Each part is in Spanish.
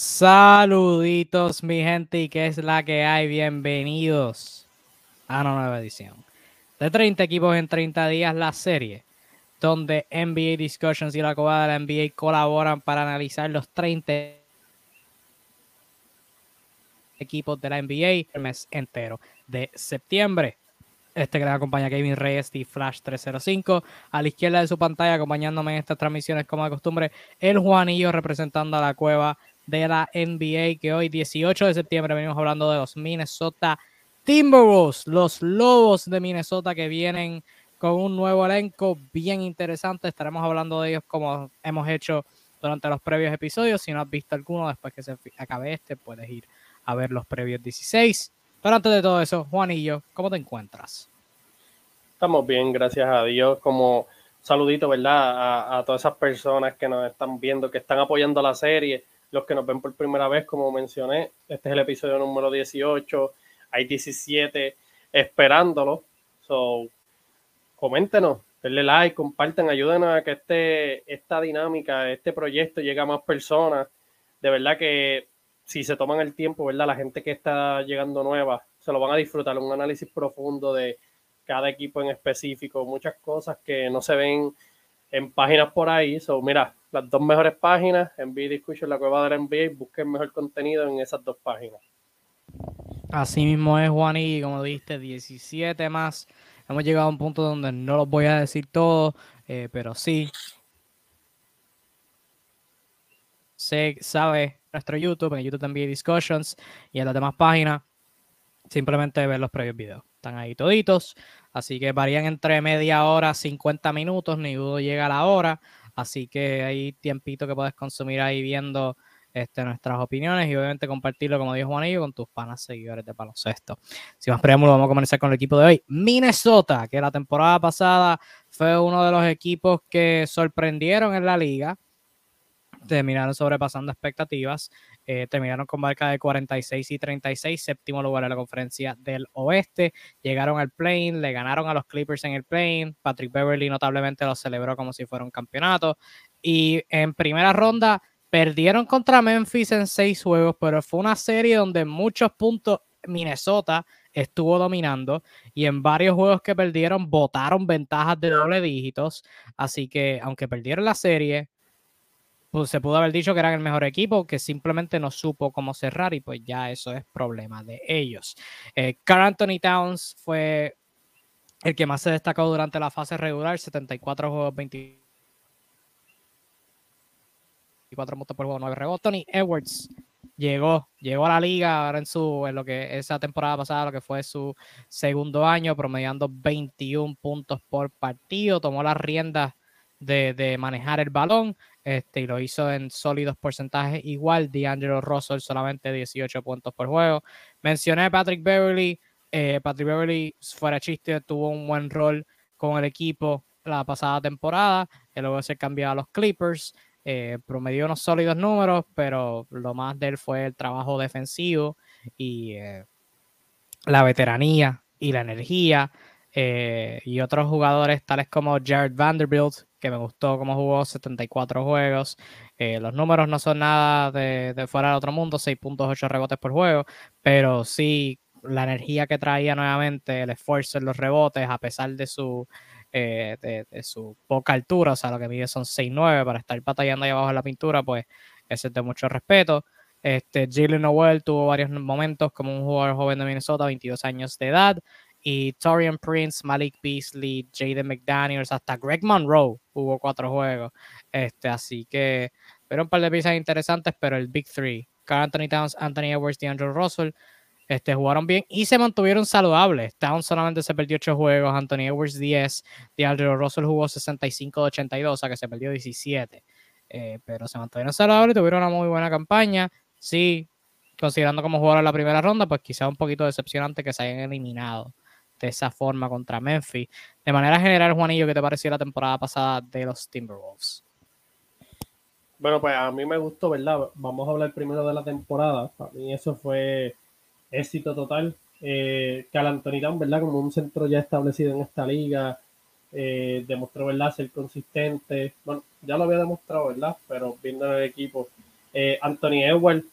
Saluditos, mi gente, y qué es la que hay. Bienvenidos a una nueva edición de 30 equipos en 30 días, la serie donde NBA Discussions y la Coba de la NBA colaboran para analizar los 30 equipos de la NBA el mes entero de septiembre. Este que le acompaña Kevin Reyes y Flash 305. A la izquierda de su pantalla, acompañándome en estas transmisiones como de costumbre, el Juanillo representando a la cueva de la NBA, que hoy 18 de septiembre venimos hablando de los Minnesota Timberwolves, los Lobos de Minnesota que vienen con un nuevo elenco bien interesante. Estaremos hablando de ellos como hemos hecho durante los previos episodios. Si no has visto alguno después que se acabe este, puedes ir a ver los previos 16. Pero antes de todo eso, Juanillo, ¿cómo te encuentras? Estamos bien, gracias a Dios. Como saludito, ¿verdad? A, todas esas personas que nos están viendo, que están apoyando la serie los que nos ven por primera vez, como mencioné, este es el episodio número 18, hay 17 esperándolo. So, coméntenos, denle like, compartan, ayúdenos a que este, esta dinámica, este proyecto llegue a más personas. De verdad que si se toman el tiempo, ¿verdad? La gente que está llegando nueva se lo van a disfrutar. Un análisis profundo de cada equipo en específico, muchas cosas que no se ven en páginas por ahí. So, mira, las dos mejores páginas, NBA Discussion, la cueva de la NBA, busquen mejor contenido en esas dos páginas. Así mismo es, Juan, y como dijiste, 17 más. Hemos llegado a un punto donde no los voy a decir todo, eh, pero sí. Se sabe nuestro YouTube, en YouTube también Discussions y en las demás páginas. Simplemente ver los previos videos. Están ahí toditos. Así que varían entre media hora, 50 minutos, ni dudo llega a la hora. Así que hay tiempito que puedes consumir ahí viendo este, nuestras opiniones y obviamente compartirlo, como dijo Juanillo, con tus panas seguidores de baloncesto. Sin más preámbulo, vamos a comenzar con el equipo de hoy. Minnesota, que la temporada pasada fue uno de los equipos que sorprendieron en la liga terminaron sobrepasando expectativas, eh, terminaron con marca de 46 y 36, séptimo lugar en la conferencia del oeste, llegaron al plane, le ganaron a los Clippers en el plane, Patrick Beverly notablemente lo celebró como si fuera un campeonato, y en primera ronda perdieron contra Memphis en seis juegos, pero fue una serie donde muchos puntos Minnesota estuvo dominando. Y en varios juegos que perdieron votaron ventajas de doble dígitos, así que aunque perdieron la serie, pues se pudo haber dicho que eran el mejor equipo, que simplemente no supo cómo cerrar y pues ya eso es problema de ellos. Eh, Carl Anthony Towns fue el que más se destacó durante la fase regular, 74 juegos, 24 puntos por juego, 9 rebotes. Tony Edwards llegó, llegó a la liga ahora en su, en lo que esa temporada pasada, lo que fue su segundo año, promediando 21 puntos por partido, tomó las riendas de, de manejar el balón, este, y lo hizo en sólidos porcentajes. Igual D'Angelo Russell, solamente 18 puntos por juego. Mencioné a Patrick Beverly. Eh, Patrick Beverly, fuera chiste, tuvo un buen rol con el equipo la pasada temporada. Luego se cambió a los Clippers. Eh, promedió unos sólidos números, pero lo más de él fue el trabajo defensivo y eh, la veteranía y la energía. Y otros jugadores tales como Jared Vanderbilt, que me gustó cómo jugó 74 juegos. Eh, los números no son nada de, fuera del otro mundo, 6.8 rebotes por juego, pero sí la energía que traía nuevamente, el esfuerzo en los rebotes, a pesar de su, eh, de, su poca altura, o sea, lo que mide son 6'9 para estar batallando ahí abajo en la pintura, pues ese es de mucho respeto. Este, Jalen Noel tuvo varios momentos como un jugador joven de Minnesota, 22 años de edad y Torian Prince, Malik Beasley, Jaden McDaniels, hasta Greg Monroe hubo cuatro juegos. Este, así que fueron un par de piezas interesantes, pero el Big Three, Carl Anthony Towns, Anthony Edwards y Andrew Russell, este, jugaron bien y se mantuvieron saludables. Towns solamente se perdió 8 juegos, Anthony Edwards 10, Andrew Russell jugó 65 de 82, o sea que se perdió 17. Eh, pero se mantuvieron saludables, tuvieron una muy buena campaña. Sí, considerando como jugaron la primera ronda, pues quizá un poquito decepcionante que se hayan eliminado de esa forma contra Memphis. De manera general, Juanillo, ¿qué te pareció la temporada pasada de los Timberwolves? Bueno, pues a mí me gustó, ¿verdad? Vamos a hablar primero de la temporada. Para mí eso fue éxito total. Eh, Cal Anthony ¿verdad? Como un centro ya establecido en esta liga, eh, demostró, ¿verdad? Ser consistente. Bueno, ya lo había demostrado, ¿verdad? Pero viendo el equipo, Eh, Anthony Edwards,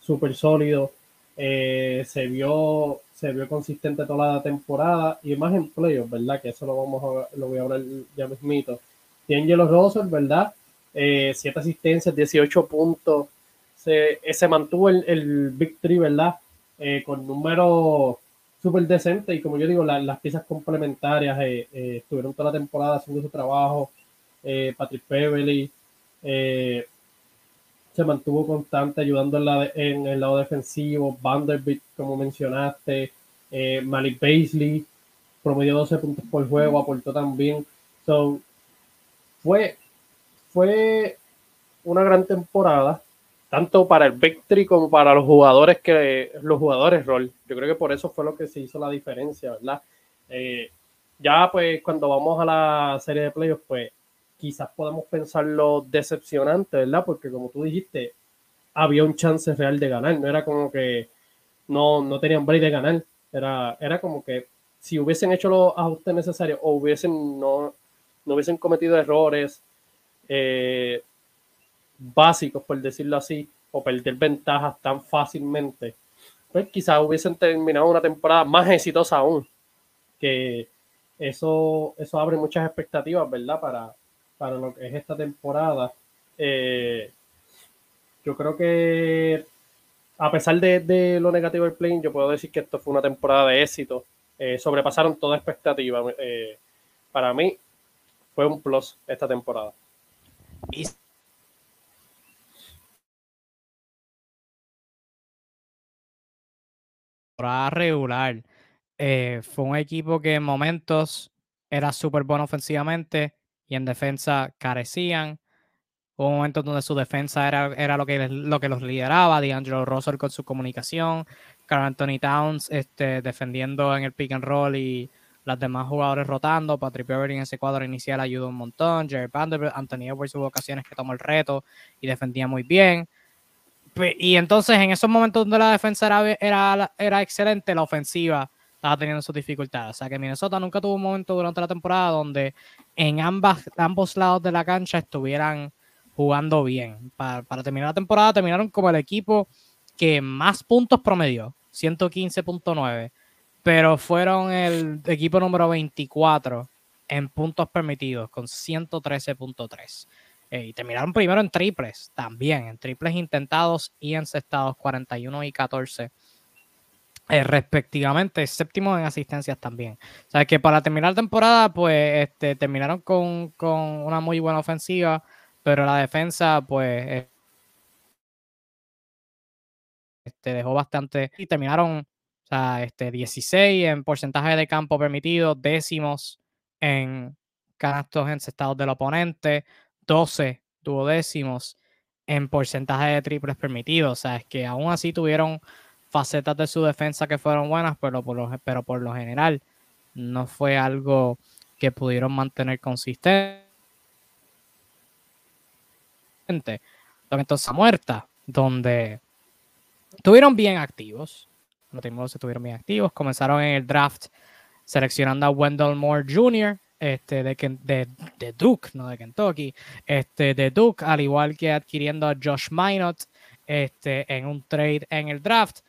súper sólido, eh, se, vio, se vio consistente toda la temporada y más en ¿verdad? Que eso lo, vamos a, lo voy a hablar ya mismito. D'Angelo Russell, ¿verdad? Eh, siete asistencias, 18 puntos. Se, se mantuvo el, el Big Three, ¿verdad? con números súper decente y como yo digo, las piezas complementarias eh, eh, estuvieron toda la temporada haciendo su trabajo. Eh, Patrick Beverly se mantuvo constante ayudando en, el lado defensivo. Vanderbilt, como mencionaste, Malik Baisley promedió 12 puntos por juego, aportó también. So, fue, fue una gran temporada tanto para el Victory como para los jugadores que los jugadores rol. Yo creo que por eso fue lo que se hizo la diferencia, ¿verdad? Eh, ya pues cuando vamos a la serie de playoffs, pues quizás podemos pensar lo decepcionante, ¿verdad? Porque como tú dijiste, había un chance real de ganar, no era como que no, no tenían break de ganar, era, era como que si hubiesen hecho los ajustes necesarios o hubiesen no, no hubiesen cometido errores, eh, básicos, por decirlo así, o perder ventajas tan fácilmente, pues quizás hubiesen terminado una temporada más exitosa aún. Que eso, eso abre muchas expectativas, ¿verdad? Para, para lo que es esta temporada. Eh, yo creo que a pesar de, lo negativo del plane, yo puedo decir que esto fue una temporada de éxito. Eh, sobrepasaron toda expectativa. Eh, para mí fue un plus esta temporada. Y regular. Fue un equipo que en momentos era súper bueno ofensivamente y en defensa carecían. Hubo momentos donde su defensa era, era lo, que, lo que los lideraba, D'Angelo Russell con su comunicación, Carl Anthony Towns este, defendiendo en el pick and roll y las demás jugadores rotando. Patrick Beverly en ese cuadro inicial ayudó un montón. Jerry Vanderbilt, Anthony Edwards hubo ocasiones que tomó el reto y defendía muy bien. Y entonces en esos momentos donde la defensa era, era, era excelente, la ofensiva estaba teniendo sus dificultades. O sea que Minnesota nunca tuvo un momento durante la temporada donde en ambas, ambos lados de la cancha estuvieran jugando bien. Para, para terminar la temporada terminaron como el equipo que más puntos promedió, 115.9, pero fueron el equipo número 24 en puntos permitidos con 113.3. Eh, y terminaron primero en triples también, en triples intentados y encestados 41 y 14 eh, respectivamente, séptimo en asistencias también. O sea que para terminar la temporada, pues este, terminaron con, una muy buena ofensiva, pero la defensa, pues, eh, este, dejó bastante y terminaron, o sea, este, 16 en porcentaje de campo permitido, décimos en canastos encestados del oponente, 12 duodécimos en porcentaje de triples permitidos. O sea, es que aún así tuvieron facetas de su defensa que fueron buenas, pero por lo, pero por lo general no fue algo que pudieron mantener consistente. Entonces, muerta, donde estuvieron bien activos. Los estuvieron bien activos. Comenzaron en el draft seleccionando a Wendell Moore Jr., este, de, de, de, Duke, no de Kentucky, este, de Duke, al igual que adquiriendo a Josh Minot este, en un trade en el draft.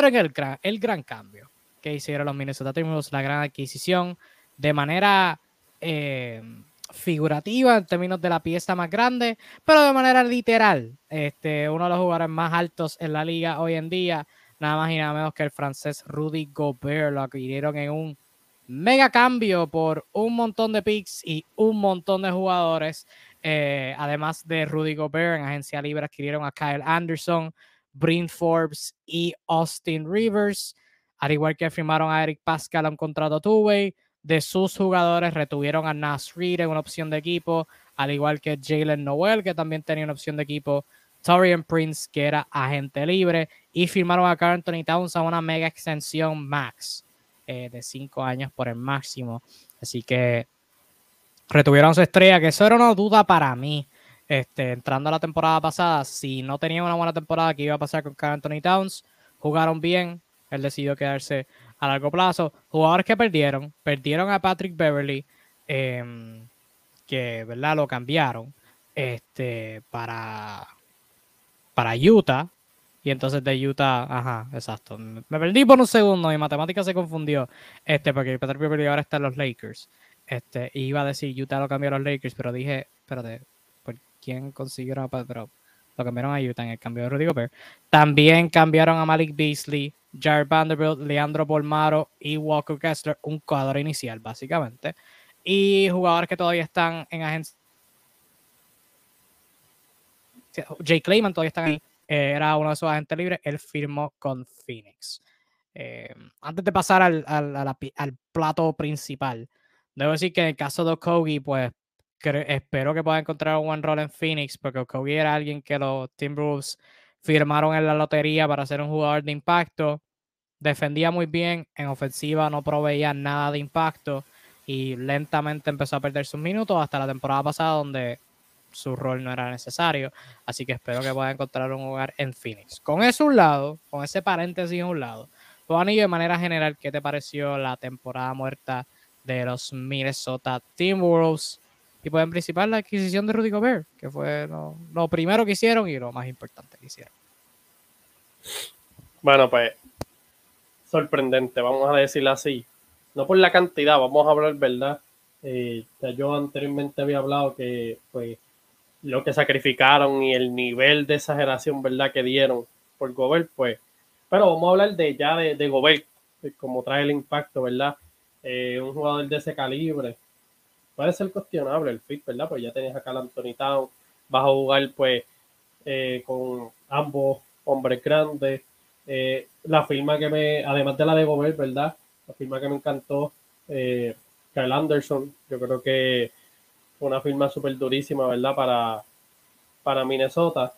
Pero en el gran, el gran cambio que hicieron los Minnesota Timberwolves, la gran adquisición, de manera eh, figurativa en términos de la pieza más grande, pero de manera literal. Este, uno de los jugadores más altos en la liga hoy en día, nada más y nada menos que el francés Rudy Gobert, lo adquirieron en un mega cambio por un montón de picks y un montón de jugadores. Eh, además de Rudy Gobert, en agencia libre adquirieron a Kyle Anderson, Bryn Forbes y Austin Rivers. Al igual que firmaron a Eric Pascal a un contrato two-way. De sus jugadores retuvieron a Nas Reed en una opción de equipo, al igual que Jalen Noel, que también tenía una opción de equipo. Torian Prince, que era agente libre, y firmaron a Carl Anthony Towns a una mega extensión max. Eh, de cinco años por el máximo. Así que retuvieron su estrella, que eso era una duda para mí. Este, entrando a la temporada pasada, si no tenía una buena temporada, ¿qué iba a pasar con Carl Anthony Towns? Jugaron bien, él decidió quedarse a largo plazo. Jugadores que perdieron, perdieron a Patrick Beverly, em, que ¿verdad? lo cambiaron este, para para Utah. Y entonces de Utah, ajá, exacto. Me perdí por un segundo, mi matemática se confundió. Este, porque Peter Beverly ahora está en los Lakers. Este, iba a decir Utah lo cambió a los Lakers, pero dije, espérate, ¿por quién consiguieron a Pedro? Lo cambiaron a Utah en el cambio de Rudy Gobert. También cambiaron a Malik Beasley, Jared Vanderbilt, Leandro Bolmaro y Walker Kessler, un cuadro inicial, básicamente. Y jugadores que todavía están en agencia. Jay Clayman todavía está ahí. Eh, era uno de esos agentes libres. Él firmó con Phoenix. Eh, antes de pasar al, al, al, plato principal, debo decir que en el caso de Okogie, pues espero que pueda encontrar un buen rol en Phoenix, porque Okogie era alguien que los Timberwolves firmaron en la lotería para ser un jugador de impacto. Defendía muy bien, en ofensiva no proveía nada de impacto y lentamente empezó a perder sus minutos hasta la temporada pasada donde su rol no era necesario. Así que espero que pueda encontrar un lugar en Phoenix. Con eso un lado, con ese paréntesis a un lado, Juanillo, de manera general, ¿qué te pareció la temporada muerta de los Minnesota Timberwolves? Y pues en principal la adquisición de Rudy Gobert, que fue lo, primero que hicieron y lo más importante que hicieron. Bueno, pues sorprendente, vamos a decirlo así. No por la cantidad, vamos a hablar verdad. Eh, yo anteriormente había hablado que pues lo que sacrificaron y el nivel de exageración, ¿verdad? Que dieron por Gobert, pues. Pero vamos a hablar de ya de, de Gobert, como trae el impacto, ¿verdad? Eh, un jugador de ese calibre, puede ser cuestionable el fit, ¿verdad? Pues ya tenías acá al Anthony Town, vas a jugar pues eh, con ambos hombres grandes. Eh, la firma que me, además de la de Gobert, ¿verdad? La firma que me encantó, eh, Kyle Anderson, yo creo que fue una firma súper durísima, ¿verdad? Para, para Minnesota.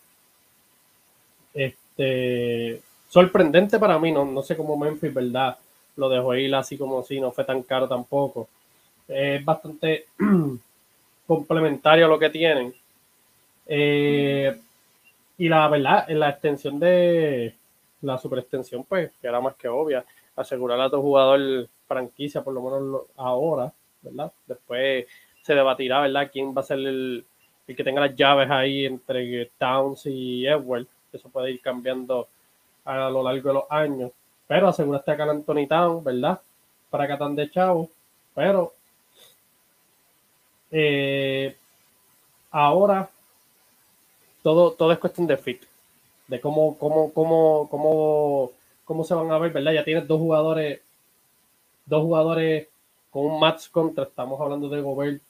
Este, sorprendente para mí, no, no sé cómo Memphis, ¿verdad? Lo dejó ir así como si no fue tan caro tampoco es bastante complementario a lo que tienen. Eh, y la verdad, en la extensión de la superextensión, pues, que era más que obvia, asegurar a tu jugador franquicia, por lo menos ahora, ¿verdad? Después se debatirá, ¿verdad? ¿Quién va a ser el, que tenga las llaves ahí entre Towns y Edward? Eso puede ir cambiando a lo largo de los años. Pero aseguraste a Anthony Town, ¿verdad? Para Catán de Chavo. Pero eh, ahora todo, todo es cuestión de fit, de cómo, cómo, cómo, cómo, cómo se van a ver, ¿verdad? Ya tienes dos jugadores, dos jugadores con un match contra, estamos hablando de Gobert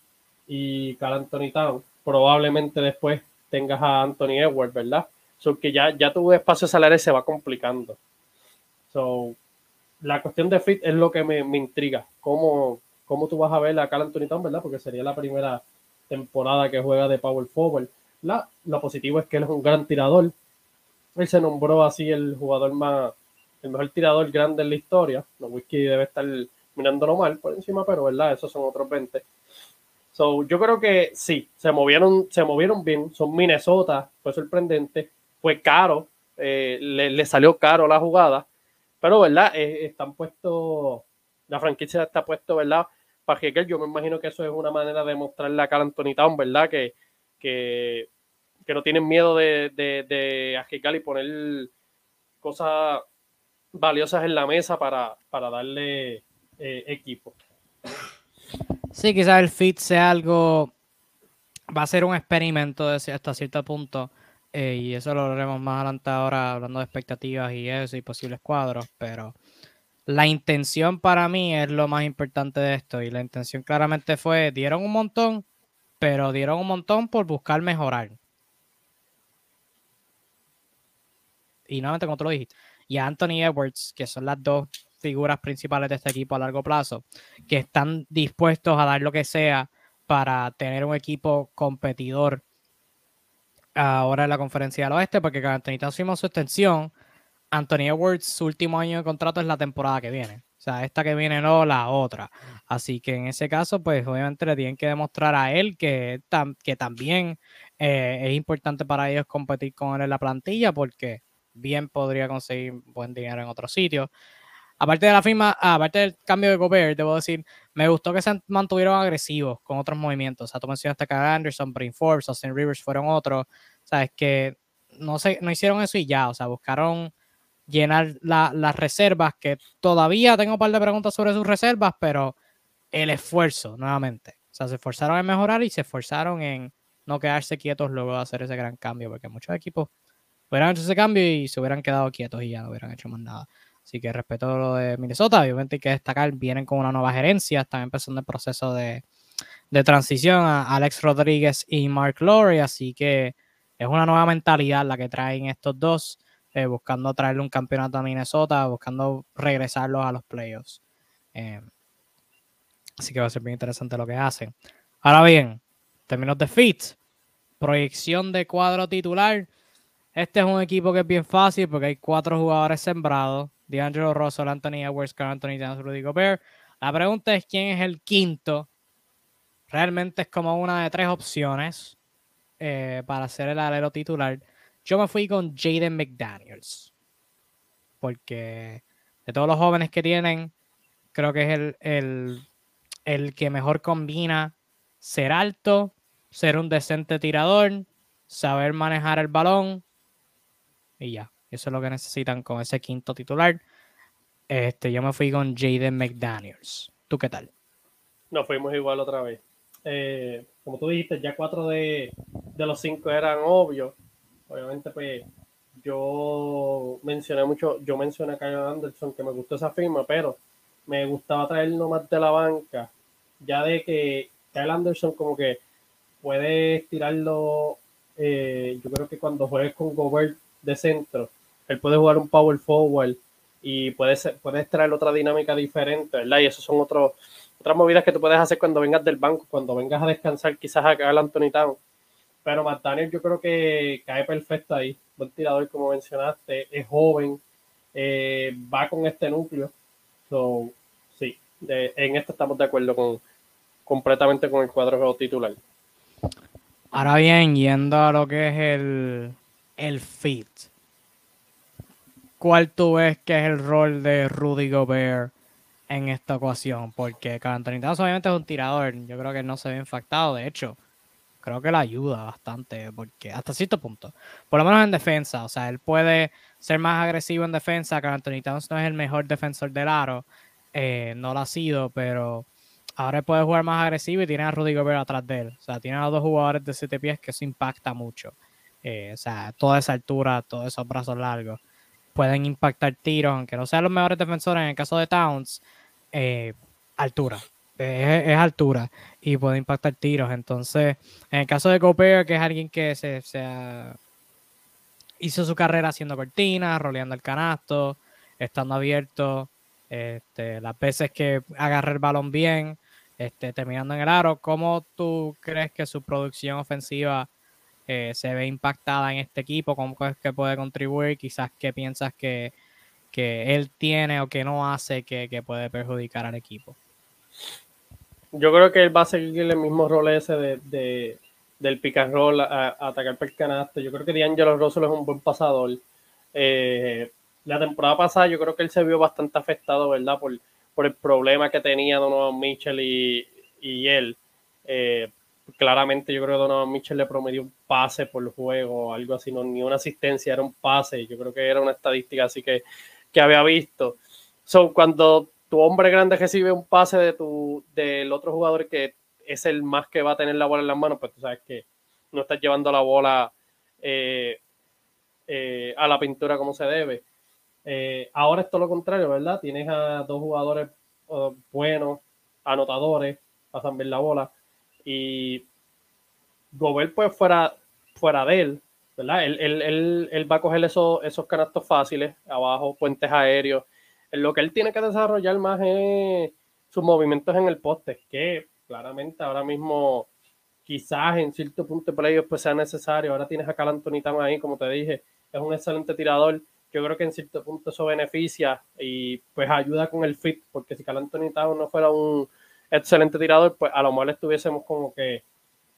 y Carl Anthony Town. Probablemente después tengas a Anthony Edwards, ¿verdad? So que ya, ya tu espacio salarial se va complicando. So, la cuestión de fit es lo que me, me intriga. ¿Cómo, cómo tú vas a ver a Cal Anthony Town, ¿verdad? Porque sería la primera temporada que juega de Power Forward. La, lo positivo es que él es un gran tirador. Él se nombró así el jugador más, el mejor tirador grande en la historia. No whisky debe estar mirándolo mal por encima, pero verdad, esos son otros 20. So, yo creo que sí, se movieron, se movieron bien. Son Minnesota, fue sorprendente, fue caro, eh, le, salió caro la jugada, pero verdad, eh, están puestos, la franquicia está puesto, verdad, para yo me imagino que eso es una manera de mostrarle a Cal Anthony Town, ¿verdad? Que, que, no tienen miedo de, de, de y poner cosas valiosas en la mesa para, darle eh, equipo. Sí, quizás el fit sea algo, va a ser un experimento hasta cierto punto, eh, y eso lo veremos más adelante ahora hablando de expectativas y eso y posibles cuadros, pero la intención para mí es lo más importante de esto y la intención claramente fue, dieron un montón, pero dieron un montón por buscar mejorar. Y nuevamente, como tú lo dijiste, y Anthony Edwards, que son las dos figuras principales de este equipo a largo plazo, que están dispuestos a dar lo que sea para tener un equipo competidor ahora en la conferencia del oeste, porque Anthony hicimos su extensión, Anthony Edwards, su último año de contrato es la temporada que viene. O sea, esta que viene no, la otra. Así que en ese caso, pues obviamente le tienen que demostrar a él que, que también eh, es importante para ellos competir con él en la plantilla porque bien podría conseguir buen dinero en otro sitio. Aparte de la firma, aparte del cambio de Gobert, debo decir, me gustó que se mantuvieron agresivos con otros movimientos. O sea, tú mencionaste que Anderson, Brain Forbes, Austin Rivers fueron otros. Sabes que no, sé, no hicieron eso y ya, o sea, buscaron llenar las reservas, que todavía tengo un par de preguntas sobre sus reservas, pero el esfuerzo, nuevamente. O sea, se esforzaron en mejorar y se esforzaron en no quedarse quietos luego de hacer ese gran cambio, porque muchos equipos hubieran hecho ese cambio y se hubieran quedado quietos y ya no hubieran hecho más nada. Así que respeto lo de Minnesota, obviamente hay que destacar, vienen con una nueva gerencia, están empezando el proceso de, transición a Alex Rodríguez y Mark Lowry, así que es una nueva mentalidad la que traen estos dos, eh, buscando traerle un campeonato a Minnesota, buscando regresarlos a los playoffs. Eh, así que va a ser bien interesante lo que hacen. Ahora bien, términos de fit, proyección de cuadro titular. Este es un equipo que es bien fácil porque hay cuatro jugadores sembrados. D'Angelo Russell, Anthony Edwards, Carl Anthony Towns, Rudy Gobert. La pregunta es quién es el quinto. Realmente es como una de tres opciones eh, para ser el alero titular. Yo me fui con Jaden McDaniels. Porque de todos los jóvenes que tienen, creo que es el, el, el que mejor combina ser alto, ser un decente tirador, saber manejar el balón y ya. Eso es lo que necesitan con ese quinto titular. Este, yo me fui con Jaden McDaniels. ¿Tú qué tal? Nos fuimos igual otra vez. Eh, como tú dijiste, ya cuatro de, los cinco eran obvios. Obviamente, pues yo mencioné mucho, yo mencioné a Kyle Anderson que me gustó esa firma, pero me gustaba traerlo más de la banca, ya de que Kyle Anderson como que puede tirarlo, eh, yo creo que cuando juegues con Gobert de centro, él puede jugar un power forward y puedes, puedes traer otra dinámica diferente, ¿verdad? Y eso son otros otras movidas que tú puedes hacer cuando vengas del banco, cuando vengas a descansar quizás acá al Anthony Town. Pero McDaniel yo creo que cae perfecto ahí. Buen tirador, como mencionaste, es joven, eh, va con este núcleo. So, sí, en esto estamos de acuerdo con completamente con el cuadro titular. Ahora bien, yendo a lo que es el, el fit ¿cuál tú ves que es el rol de Rudy Gobert en esta ocasión? Porque Anthony obviamente es un tirador, yo creo que no se ve infectado, de hecho, creo que le ayuda bastante, porque hasta cierto punto, por lo menos en defensa, o sea, él puede ser más agresivo en defensa, que Anthony Towns no es el mejor defensor del aro, eh, no lo ha sido, pero ahora puede jugar más agresivo y tiene a Rudy Gobert atrás de él, o sea, tiene a dos jugadores de siete pies que eso impacta mucho, eh, o sea, toda esa altura, todos esos brazos largos pueden impactar tiros, aunque no sean los mejores defensores en el caso de Towns, eh, altura. Es, altura y puede impactar tiros. Entonces, en el caso de Gobert, que es alguien que se, hizo su carrera haciendo cortinas, roleando el canasto, estando abierto, este, las veces que agarra el balón bien, este, terminando en el aro, ¿cómo tú crees que su producción ofensiva eh, se ve impactada en este equipo, cómo es que puede contribuir, quizás qué piensas que, él tiene o que no hace que, puede perjudicar al equipo. Yo creo que él va a seguir el mismo rol ese de, del pick a, atacar por el canasto. Yo creo que D'Angelo Russell es un buen pasador. Eh, la temporada pasada yo creo que él se vio bastante afectado, ¿verdad? Por, por el problema que tenía Donovan Mitchell y, y él. Eh, claramente yo creo que Donovan Mitchell le promedió un pase por el juego, algo así, no, ni una asistencia, era un pase, yo creo que era una estadística así que, que había visto. So, cuando tu hombre grande recibe un pase de tu, del otro jugador que es el más que va a tener la bola en las manos, pues tú sabes que no estás llevando la bola eh, eh, a la pintura como se debe. Eh, ahora es todo lo contrario, ¿verdad? Tienes a dos jugadores buenos, anotadores, pasan ver la bola y Gobert, pues fuera, fuera de él, ¿verdad? Él, va a coger esos, esos canastos fáciles, abajo, puentes aéreos. Lo que él tiene que desarrollar más es sus movimientos en el poste, que claramente ahora mismo quizás en cierto punto de ellos pues sea necesario. Ahora tienes a Cal Anthony ahí, como te dije, es un excelente tirador. Yo creo que en cierto punto eso beneficia y pues ayuda con el fit, porque si Cal Anthony no fuera un, excelente tirador, pues a lo mejor estuviésemos como que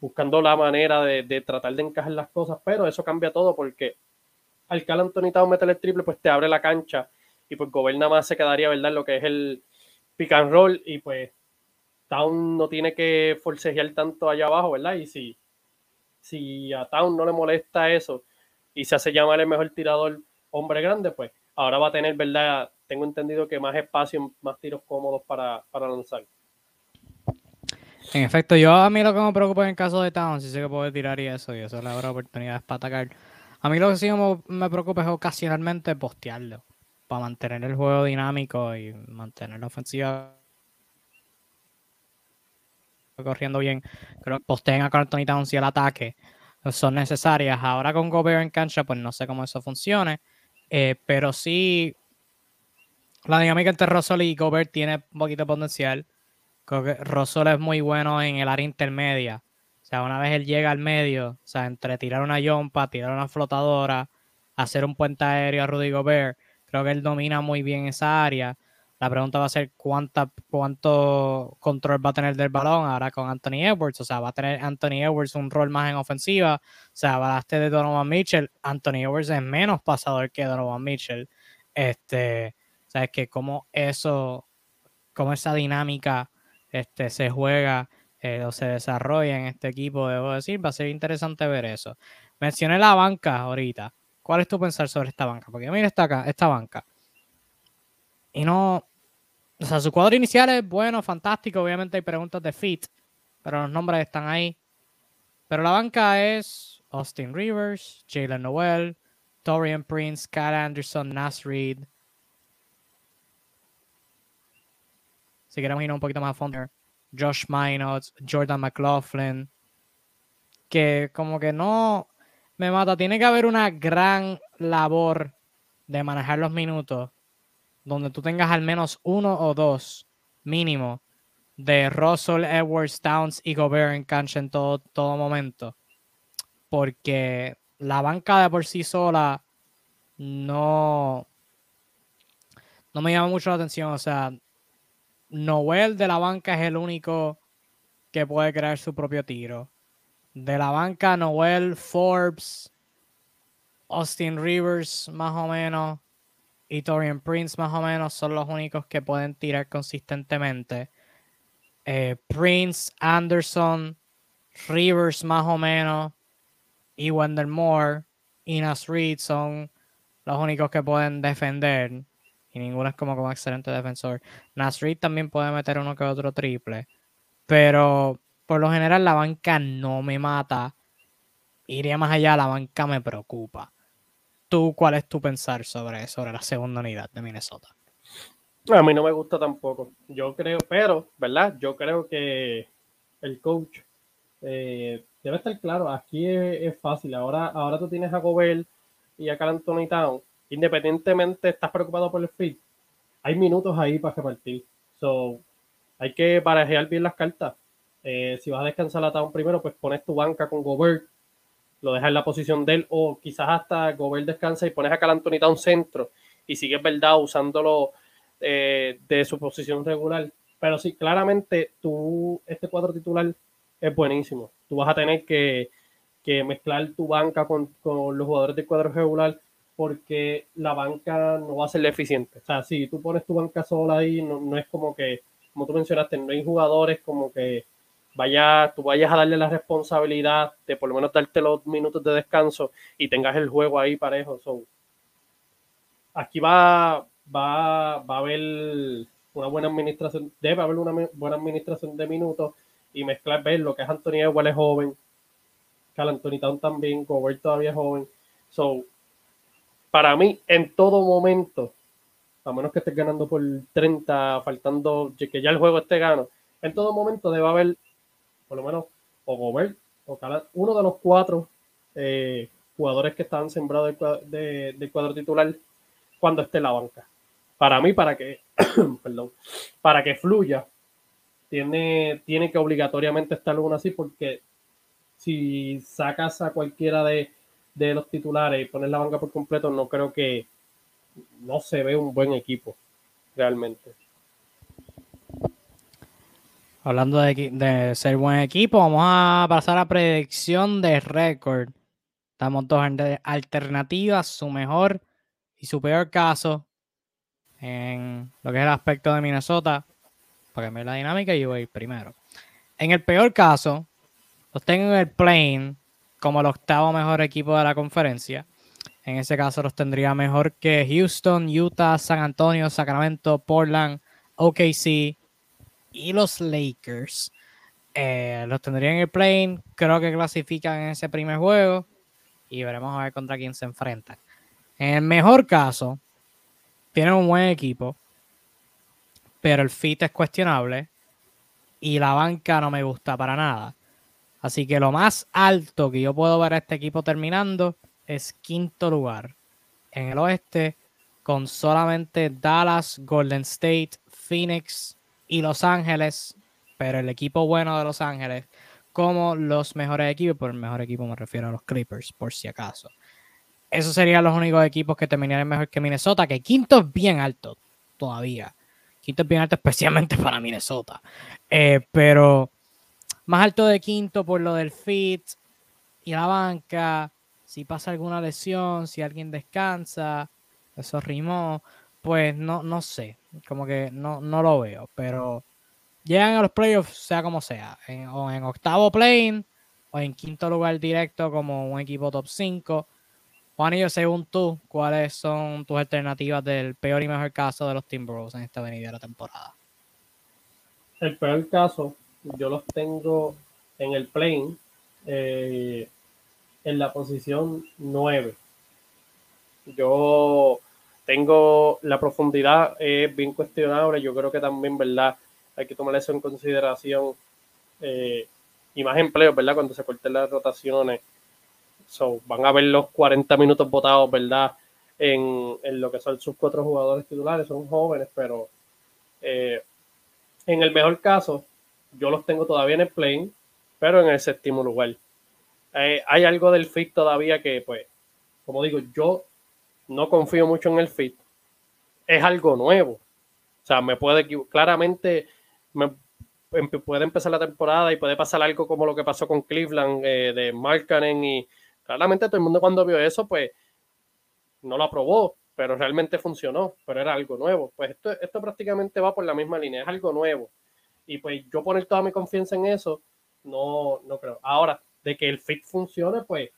buscando la manera de, tratar de encajar las cosas, pero eso cambia todo porque al Cal Anthony Town meter el triple, pues te abre la cancha y pues Gobert nada más se quedaría, ¿verdad? Lo que es el pick and roll y pues Town no tiene que forcejear tanto allá abajo, ¿verdad? Y si, si a Town no le molesta eso, y se hace llamar el mejor tirador hombre grande, pues ahora va a tener, ¿verdad? Tengo entendido que más espacio, más tiros cómodos para, para lanzar. En efecto, yo a mí lo que me preocupa en el caso de Town, si sé que puede tirar y eso, y eso le habrá oportunidades para atacar. A mí lo que sí me preocupa es ocasionalmente postearlo, para mantener el juego dinámico y mantener la ofensiva corriendo bien. Creo que posteen a Carlton Towns y el ataque son necesarias. Ahora con Gobert en cancha, pues no sé cómo eso funcione. Eh, pero sí, la dinámica entre Russell y Gobert tiene un poquito de potencial. Creo que Russell es muy bueno en el área intermedia. O sea, una vez él llega al medio, o sea, entre tirar una yompa, tirar una flotadora, hacer un puente aéreo a Rudy Gobert, creo que él domina muy bien esa área. La pregunta va a ser cuánta, cuánto control va a tener del balón ahora con Anthony Edwards. O sea, va a tener Anthony Edwards un rol más en ofensiva. O sea, hablaste de Donovan Mitchell. Anthony Edwards es menos pasador que Donovan Mitchell. Este, o que como eso, como esa dinámica este, se juega eh, o se desarrolla en este equipo, debo decir, va a ser interesante ver eso. Mencioné la banca ahorita. ¿Cuál es tu pensar sobre esta banca? Porque mira esta, acá, esta banca. Y no, o sea, su cuadro inicial es bueno, fantástico. Obviamente hay preguntas de fit, pero los nombres están ahí. Pero la banca es Austin Rivers, Jalen Noel, Torian Prince, Cal Anderson, Nas Reed. Si queremos ir un poquito más a fondo, Josh Minot, Jordan McLaughlin. Que como que no me mata. Tiene que haber una gran labor de manejar los minutos donde tú tengas al menos uno o dos mínimo de Russell, Edwards, Towns y Gobert en cancha en todo, todo momento. Porque la banca de por sí sola no, no me llama mucho la atención. O sea, Noel de la banca es el único que puede crear su propio tiro. De la banca, Noel, Forbes, Austin Rivers, más o menos y Torian Prince más o menos son los únicos que pueden tirar consistentemente. Eh, Prince, Anderson, Rivers más o menos y Wendell Moore y Nas Reed son los únicos que pueden defender y ninguno es como como excelente defensor. Nas también puede meter uno que otro triple, pero por lo general la banca no me mata. Iría más allá, la banca me preocupa cuál es tu pensar sobre, sobre la segunda unidad de Minnesota? A mí no me gusta tampoco. Yo creo, pero, ¿verdad? Yo creo que el coach eh, debe estar claro. Aquí es, fácil. Ahora, ahora tú tienes a Gobel y a Cal Anthony Town. Independientemente estás preocupado por el fit. Hay minutos ahí para repartir. So, hay que barajear bien las cartas. Eh, si vas a descansar a Town primero, pues pones tu banca con Gobert lo dejas en la posición de él, o quizás hasta Gobert descansa y pones a Cal a un centro y sigues, ¿verdad?, usándolo eh, de su posición regular. Pero sí, claramente tú, este cuadro titular es buenísimo. Tú vas a tener que, mezclar tu banca con, los jugadores del cuadro regular porque la banca no va a ser eficiente. O sea, si tú pones tu banca sola ahí, no, no es como que, como tú mencionaste, no hay jugadores como que vaya, tú vayas a darle la responsabilidad de por lo menos darte los minutos de descanso y tengas el juego ahí parejo. aquí va, va, va a haber una buena administración, debe haber una buena administración de minutos y mezclar, ver lo que es Anthony igual es joven, Cal Anthony Town también, Gobert todavía es joven. So, para mí, en todo momento, a menos que estés ganando por 30, faltando que ya el juego esté gano, en todo momento debe haber por lo menos, o Gobert, o uno de los cuatro eh, jugadores que están sembrados del, cuadro titular cuando esté en la banca. Para mí, para que, perdón, para que fluya, tiene, tiene que obligatoriamente estar uno así, porque si sacas a cualquiera de, de los titulares y pones la banca por completo, no creo que no se ve un buen equipo realmente. Hablando de, ser buen equipo, vamos a pasar a predicción de récord. Estamos dos alternativas, su mejor y su peor caso en lo que es el aspecto de Minnesota. Para cambiar la dinámica, yo voy primero. En el peor caso, los tengo en el plane como el octavo mejor equipo de la conferencia. En ese caso los tendría mejor que Houston, Utah, San Antonio, Sacramento, Portland, OKC y los Lakers. Eh, los tendría en el plane. Creo que clasifican en ese primer juego. Y veremos a ver contra quién se enfrentan. En el mejor caso, tienen un buen equipo. Pero el fit es cuestionable. Y la banca no me gusta para nada. Así que lo más alto que yo puedo ver a este equipo terminando es quinto lugar en el oeste, con solamente Dallas, Golden State, Phoenix y Los Ángeles, pero el equipo bueno de Los Ángeles como los mejores equipos, por el mejor equipo me refiero a los Clippers, por si acaso. Esos serían los únicos equipos que terminarían mejor que Minnesota, que quinto es bien alto todavía. Quinto es bien alto especialmente para Minnesota. Eh, pero más alto de quinto por lo del fit y la banca. Si pasa alguna lesión, si alguien descansa, eso rimó, pues no, no sé, como que no, no lo veo, pero llegan a los playoffs, sea como sea, o en octavo plane o en quinto lugar directo como un equipo top 5. Juanillo, según tú, ¿cuáles son tus alternativas del peor y mejor caso de los Timberwolves en esta venidera temporada? El peor caso yo los tengo en el plane eh, en la posición 9. Yo tengo la profundidad, es bien cuestionable. Yo creo que también, ¿verdad? Hay que tomar eso en consideración. Eh, y más empleos, ¿verdad? Cuando se corten las rotaciones. Van a ver los 40 minutos votados, ¿verdad? En, en, lo que son sus cuatro jugadores titulares. Son jóvenes, pero eh, en el mejor caso, yo los tengo todavía en el plane, pero en el séptimo lugar. Eh, hay algo del fit todavía que, pues, como digo, yo no confío mucho en el fit. Es algo nuevo. O sea, me puede claramente me, puede empezar la temporada y puede pasar algo como lo que pasó con Cleveland eh, de Markkanen y claramente todo el mundo cuando vio eso, pues no lo aprobó, pero realmente funcionó, pero era algo nuevo. Pues esto, esto prácticamente va por la misma línea, es algo nuevo. Y pues yo poner toda mi confianza en eso, no, no creo. Ahora, de que el fit funcione, pues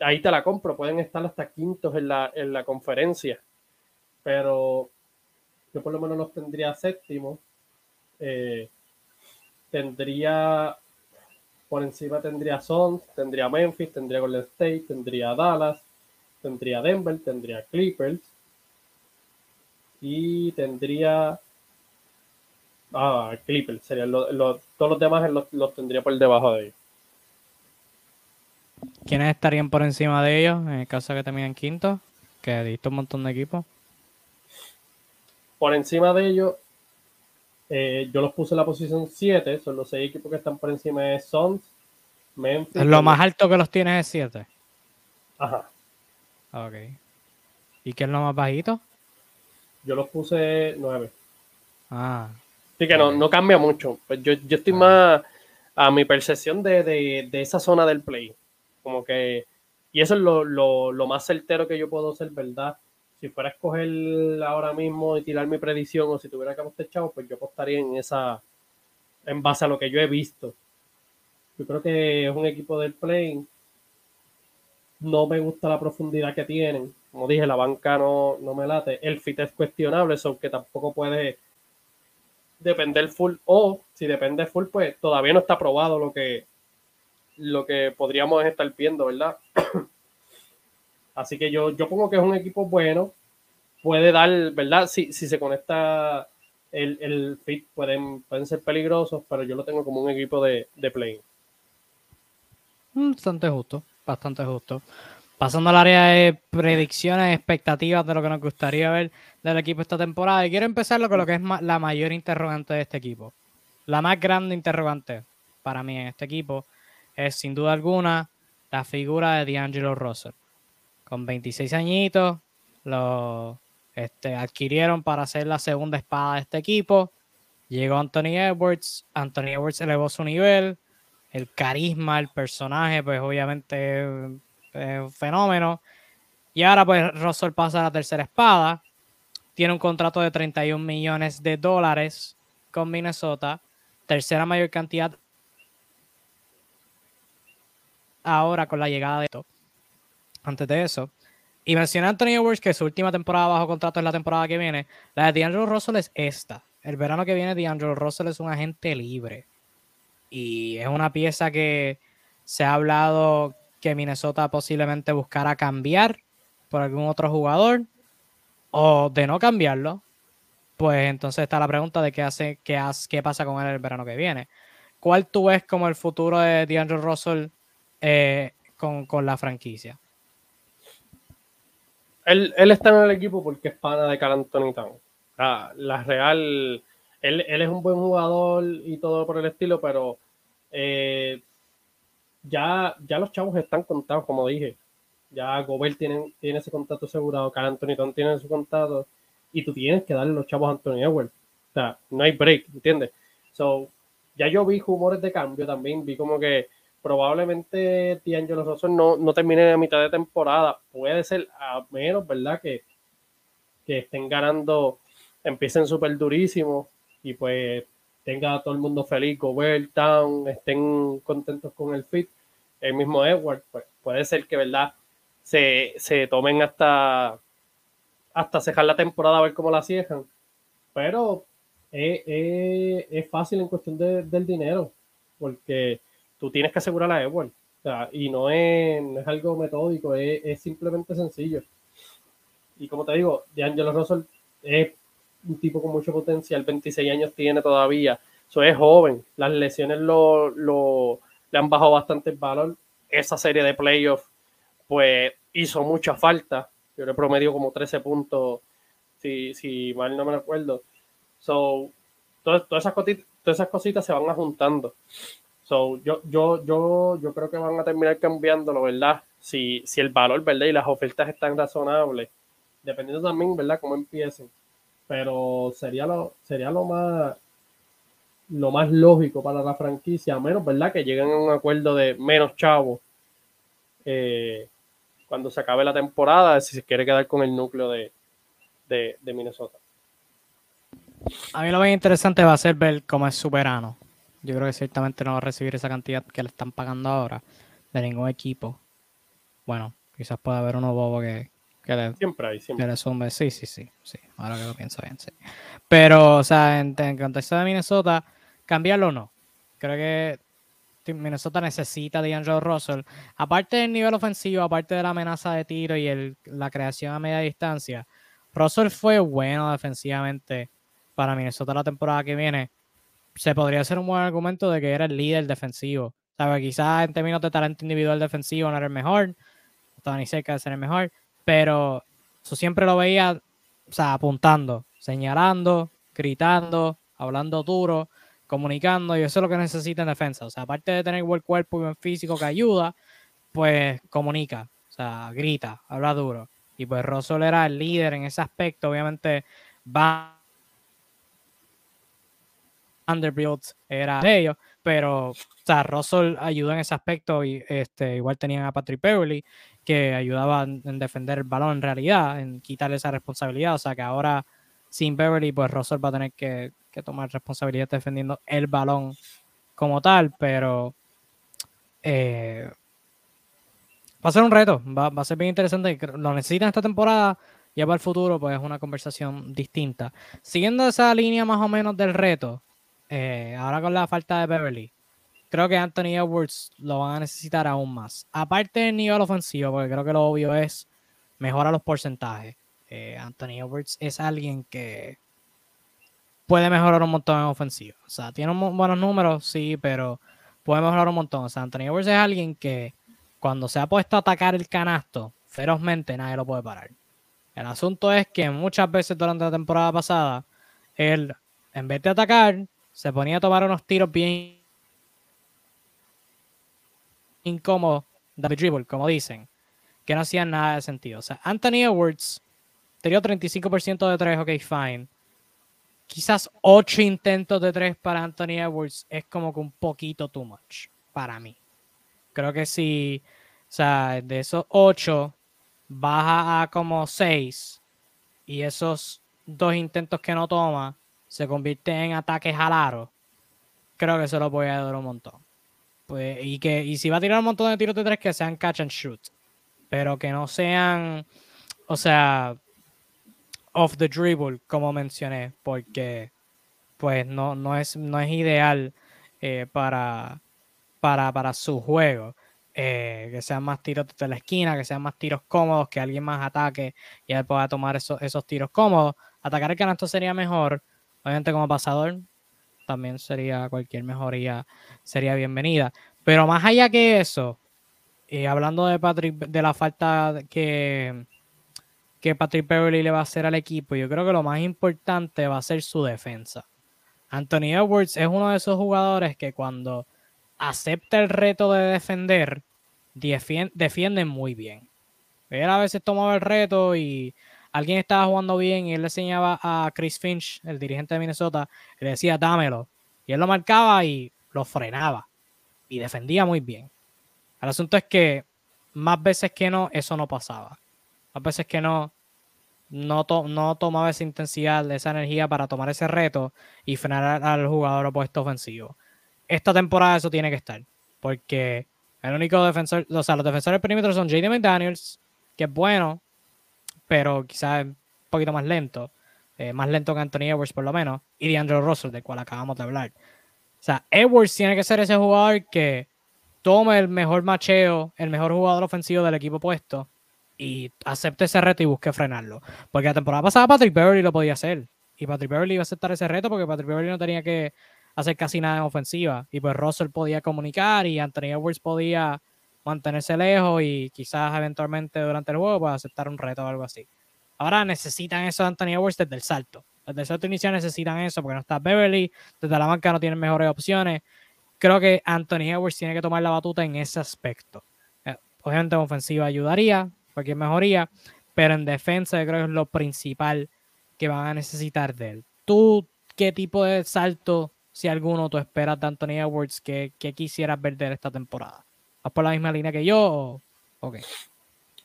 ahí te la compro. Pueden estar hasta quintos en la, en la conferencia. Pero yo por lo menos los tendría séptimo. Eh, tendría por encima tendría Suns, tendría Memphis, tendría Golden State, tendría Dallas, tendría Denver, tendría Clippers y tendría Ah, Clippers serían todos los demás los, tendría por debajo de ellos. ¿Quiénes estarían por encima de ellos en el caso de que terminen quinto? Que visto un montón de equipos. Por encima de ellos, eh, yo los puse en la posición 7. Son los seis equipos que están por encima de Suns, Memphis. Lo más alto que los tienes es 7. Ajá. Ok. ¿Y qué es lo más bajito? Yo los puse 9. Ah, Sí, que no, no cambia mucho. Pues yo, yo estoy más a mi percepción de, de, de, esa zona del play. Como que, y eso es lo, lo, lo, más certero que yo puedo hacer, ¿verdad? Si fuera a escoger ahora mismo y tirar mi predicción, o si tuviera que apostar pues yo apostaría en esa, en base a lo que yo he visto. Yo creo que es un equipo del play. No me gusta la profundidad que tienen. Como dije, la banca no, no me late. El fit es cuestionable, aunque tampoco puede depender full o si depende full, pues todavía no está probado lo que, lo que podríamos estar viendo, ¿verdad? Así que yo, yo pongo que es un equipo bueno, puede dar, ¿verdad? Si, si se conecta el, el fit, pueden, pueden ser peligrosos, pero yo lo tengo como un equipo de, de play. Bastante justo, bastante justo. Pasando al área de predicciones, expectativas de lo que nos gustaría ver del equipo esta temporada. Y quiero empezarlo con lo que es la mayor interrogante de este equipo. La más grande interrogante para mí en este equipo es sin duda alguna la figura de D'Angelo Russell. Con 26 añitos, lo este, adquirieron para ser la segunda espada de este equipo. Llegó Anthony Edwards. Anthony Edwards elevó su nivel. El carisma, el personaje, pues obviamente un fenómeno. Y ahora pues Russell pasa a la tercera espada. Tiene un contrato de 31 millones de dólares con Minnesota. Tercera mayor cantidad ahora con la llegada de esto. Antes de eso, Y mencioné a Anthony Edwards que su última temporada bajo contrato es la temporada que viene. La de D'Angelo Russell es esta. El verano que viene, D'Angelo Russell es un agente libre. Y es una pieza que se ha hablado que Minnesota posiblemente buscara cambiar por algún otro jugador o de no cambiarlo. Pues entonces está la pregunta de qué hace, qué, hace, qué pasa con él el verano que viene. ¿Cuál tú ves como el futuro de D'Angelo Russell eh, con, con la franquicia? él, él, está en el equipo porque es pana de Anthony Town. La, la Real, él, él, es un buen jugador y todo por el estilo, pero eh, ya, ya los chavos están contados, como dije. Ya Gobert tiene, tiene ese contrato asegurado, Anthony Town tiene su contrato, y tú tienes que darle los chavos a Anthony Edwards. O sea, no hay break, ¿entiendes? So, ya yo vi rumores de cambio también, vi como que probablemente D'Angelo Russell no, no termine a mitad de temporada. Puede ser a menos, ¿verdad? Que, que estén ganando, empiecen súper durísimo y pues tenga a todo el mundo feliz, Gobert, estén contentos con el fit. El mismo Edward, pues puede ser que, ¿verdad? Se, se tomen hasta, hasta cejar la temporada a ver cómo la cierran. Pero es, es, es fácil en cuestión de, del dinero, porque tú tienes que asegurar a Edward. Y no es, es algo metódico, es, es, simplemente sencillo. Y como te digo, D'Angelo Russell es un tipo con mucho potencial, 26 años tiene todavía, eso es joven, las lesiones lo, lo, le han bajado bastante el valor. Esa serie de playoffs, pues hizo mucha falta. Yo le promedio como 13 puntos, si, si mal no me acuerdo. So, todas, todas, esas cositas, todas esas cositas se van juntando. So, yo, yo, yo, yo creo que van a terminar cambiándolo, ¿verdad? Si, si el valor, ¿verdad? Y las ofertas están razonables, dependiendo también, ¿verdad? Cómo empiecen. Pero sería lo, sería lo más lo más lógico para la franquicia, a menos, ¿verdad? Que lleguen a un acuerdo de menos chavos eh, cuando se acabe la temporada, si se quiere quedar con el núcleo de, de, de Minnesota. A mí lo más interesante va a ser ver cómo es su verano. Yo creo que ciertamente no va a recibir esa cantidad que le están pagando ahora de ningún equipo. Bueno, quizás pueda haber uno bobo que, que le, siempre hay, siempre. Que le sume. Sí, sí, sí, sí. Ahora que lo pienso bien, sí. Pero, o sea, en, en contexto de Minnesota, cambiarlo o no. Creo que Minnesota necesita de D'Angelo Russell. Aparte del nivel ofensivo, aparte de la amenaza de tiro y el, la creación a media distancia, Russell fue bueno defensivamente para Minnesota la temporada que viene se podría hacer un buen argumento de que era el líder defensivo. ¿Sabe? Quizás en términos de talento individual defensivo no era el mejor, no estaba ni cerca de ser el mejor, pero eso siempre lo veía, o sea, apuntando, señalando, gritando, hablando duro, comunicando, y eso es lo que necesita en defensa. O sea, aparte de tener buen cuerpo y buen físico que ayuda, pues comunica, o sea, grita, habla duro. Y pues Russell era el líder en ese aspecto, obviamente va Underbuilt era de ellos, pero o sea, Russell ayudó en ese aspecto y este, igual tenían a Patrick Beverly que ayudaba en defender el balón en realidad, en quitarle esa responsabilidad, o sea que ahora sin Beverly pues Russell va a tener que, que tomar responsabilidad defendiendo el balón como tal, pero eh, va a ser un reto, va, va, a ser bien interesante, lo necesitan esta temporada, ya para el futuro pues es una conversación distinta. Siguiendo esa línea más o menos del reto, eh, ahora con la falta de Beverly, creo que Anthony Edwards lo van a necesitar aún más. Aparte del nivel ofensivo, porque creo que lo obvio es mejora los porcentajes. Eh, Anthony Edwards es alguien que puede mejorar un montón en ofensivo. O sea, tiene buenos números, sí, pero puede mejorar un montón. O sea, Anthony Edwards es alguien que cuando se ha puesto a atacar el canasto ferozmente, nadie lo puede parar. El asunto es que muchas veces durante la temporada pasada, él, en vez de atacar, se ponía a tomar unos tiros bien incómodos de dribble, como dicen, que no hacían nada de sentido. O sea, Anthony Edwards tenía 35% de 3, ok, fine. Quizás 8 intentos de 3 para Anthony Edwards es como que un poquito too much para mí. Creo que si, o sea, de esos 8 baja a como 6 y esos dos intentos que no toma se convierte en ataques al aro, creo que se lo puede dar un montón. Pues, y que y si va a tirar un montón de tiros de tres, que sean catch and shoot. Pero que no sean o sea, off the dribble, como mencioné, porque pues no, no, es, no es ideal eh, para, para, para su juego. Eh, que sean más tiros de la esquina, que sean más tiros cómodos, que alguien más ataque y él pueda tomar esos, esos tiros cómodos. Atacar el canasto sería mejor, obviamente como pasador, también sería cualquier mejoría, sería bienvenida. Pero más allá que eso, y hablando de Patrick, de la falta que, que Patrick Beverly le va a hacer al equipo, yo creo que lo más importante va a ser su defensa. Anthony Edwards es uno de esos jugadores que cuando acepta el reto de defender, defiende, muy bien. Él a veces tomaba el reto y alguien estaba jugando bien y él le enseñaba a Chris Finch, el dirigente de Minnesota, le decía dámelo. Y él lo marcaba y lo frenaba. Y defendía muy bien. El asunto es que más veces que no, eso no pasaba. Más veces que no, no, no tomaba esa intensidad, esa energía para tomar ese reto y frenar al jugador opuesto ofensivo. Esta temporada eso tiene que estar. Porque el único defensor, o sea, los defensores del perímetro son J.D. McDaniels, que es bueno, pero quizás un poquito más lento. Eh, más lento que Anthony Edwards, por lo menos. Y DeAndre Russell, del cual acabamos de hablar. O sea, Edwards tiene que ser ese jugador que tome el mejor macheo, el mejor jugador ofensivo del equipo puesto y acepte ese reto y busque frenarlo. Porque la temporada pasada Patrick Beverly lo podía hacer. Y Patrick Beverly iba a aceptar ese reto porque Patrick Beverly no tenía que hacer casi nada en ofensiva. Y pues Russell podía comunicar y Anthony Edwards podía mantenerse lejos y quizás eventualmente durante el juego pues, aceptar un reto o algo así. Ahora necesitan eso de Anthony Edwards desde el salto. Desde el salto inicial necesitan eso porque no está Beverly, desde la banca no tienen mejores opciones. Creo que Anthony Edwards tiene que tomar la batuta en ese aspecto. Eh, obviamente en ofensiva ayudaría, cualquier mejoría, pero en defensa yo creo que es lo principal que van a necesitar de él. ¿Tú qué tipo de salto si alguno tú esperas de Anthony Edwards que, quisieras ver de esta temporada. ¿Vas por la misma línea que yo o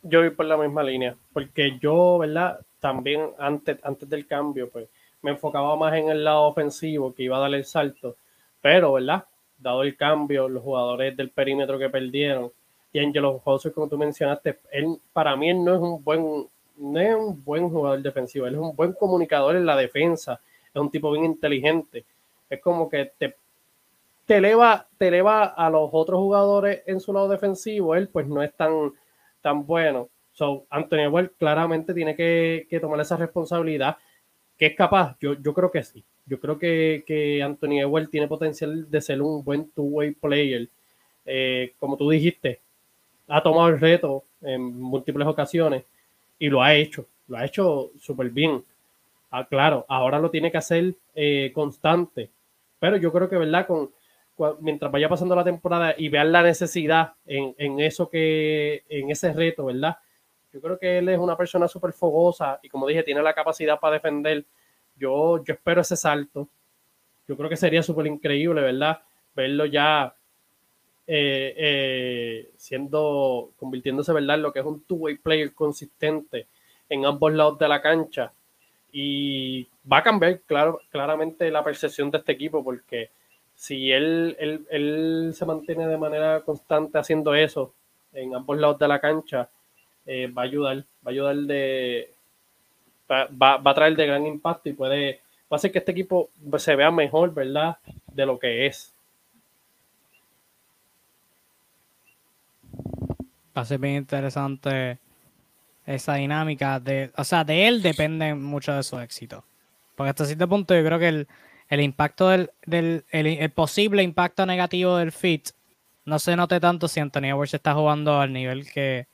Yo voy por la misma línea, porque yo, ¿verdad? También antes, antes del cambio, pues me enfocaba más en el lado ofensivo que iba a dar el salto, pero, ¿verdad? Dado el cambio, los jugadores del perímetro que perdieron, y Angelo José, como tú mencionaste, él, para mí él no es un buen no es un buen jugador defensivo, él es un buen comunicador en la defensa, es un tipo bien inteligente es como que te, te, eleva, te eleva a los otros jugadores en su lado defensivo, él pues no es tan, tan bueno. So, Anthony Edwards claramente tiene que, tomar esa responsabilidad, que es capaz, yo, yo creo que sí. Yo creo que, que Anthony Edwards tiene potencial de ser un buen two-way player. Eh, como tú dijiste, ha tomado el reto en múltiples ocasiones y lo ha hecho, lo ha hecho súper bien. Ah, claro, ahora lo tiene que hacer eh, constante. Pero yo creo que, ¿verdad? Con, mientras vaya pasando la temporada y vean la necesidad en, eso que, en ese reto, ¿verdad? Yo creo que él es una persona súper fogosa y como dije, tiene la capacidad para defender. Yo, yo espero ese salto. Yo creo que sería súper increíble, ¿verdad? Verlo ya eh, eh, siendo, convirtiéndose, ¿verdad? En lo que es un two-way player consistente en ambos lados de la cancha y va a cambiar claro, claramente la percepción de este equipo porque si él, él, se mantiene de manera constante haciendo eso en ambos lados de la cancha, eh, va a ayudar, va a ayudar de, va, a traer de gran impacto y puede, va a hacer que este equipo se vea mejor, ¿verdad? De lo que es. Va a ser bien interesante esa dinámica de, o sea, de él depende mucho de su éxito. Porque hasta cierto punto yo creo que el, el impacto del, del el, posible impacto negativo del fit no se note tanto si Anthony Edwards está jugando al nivel que,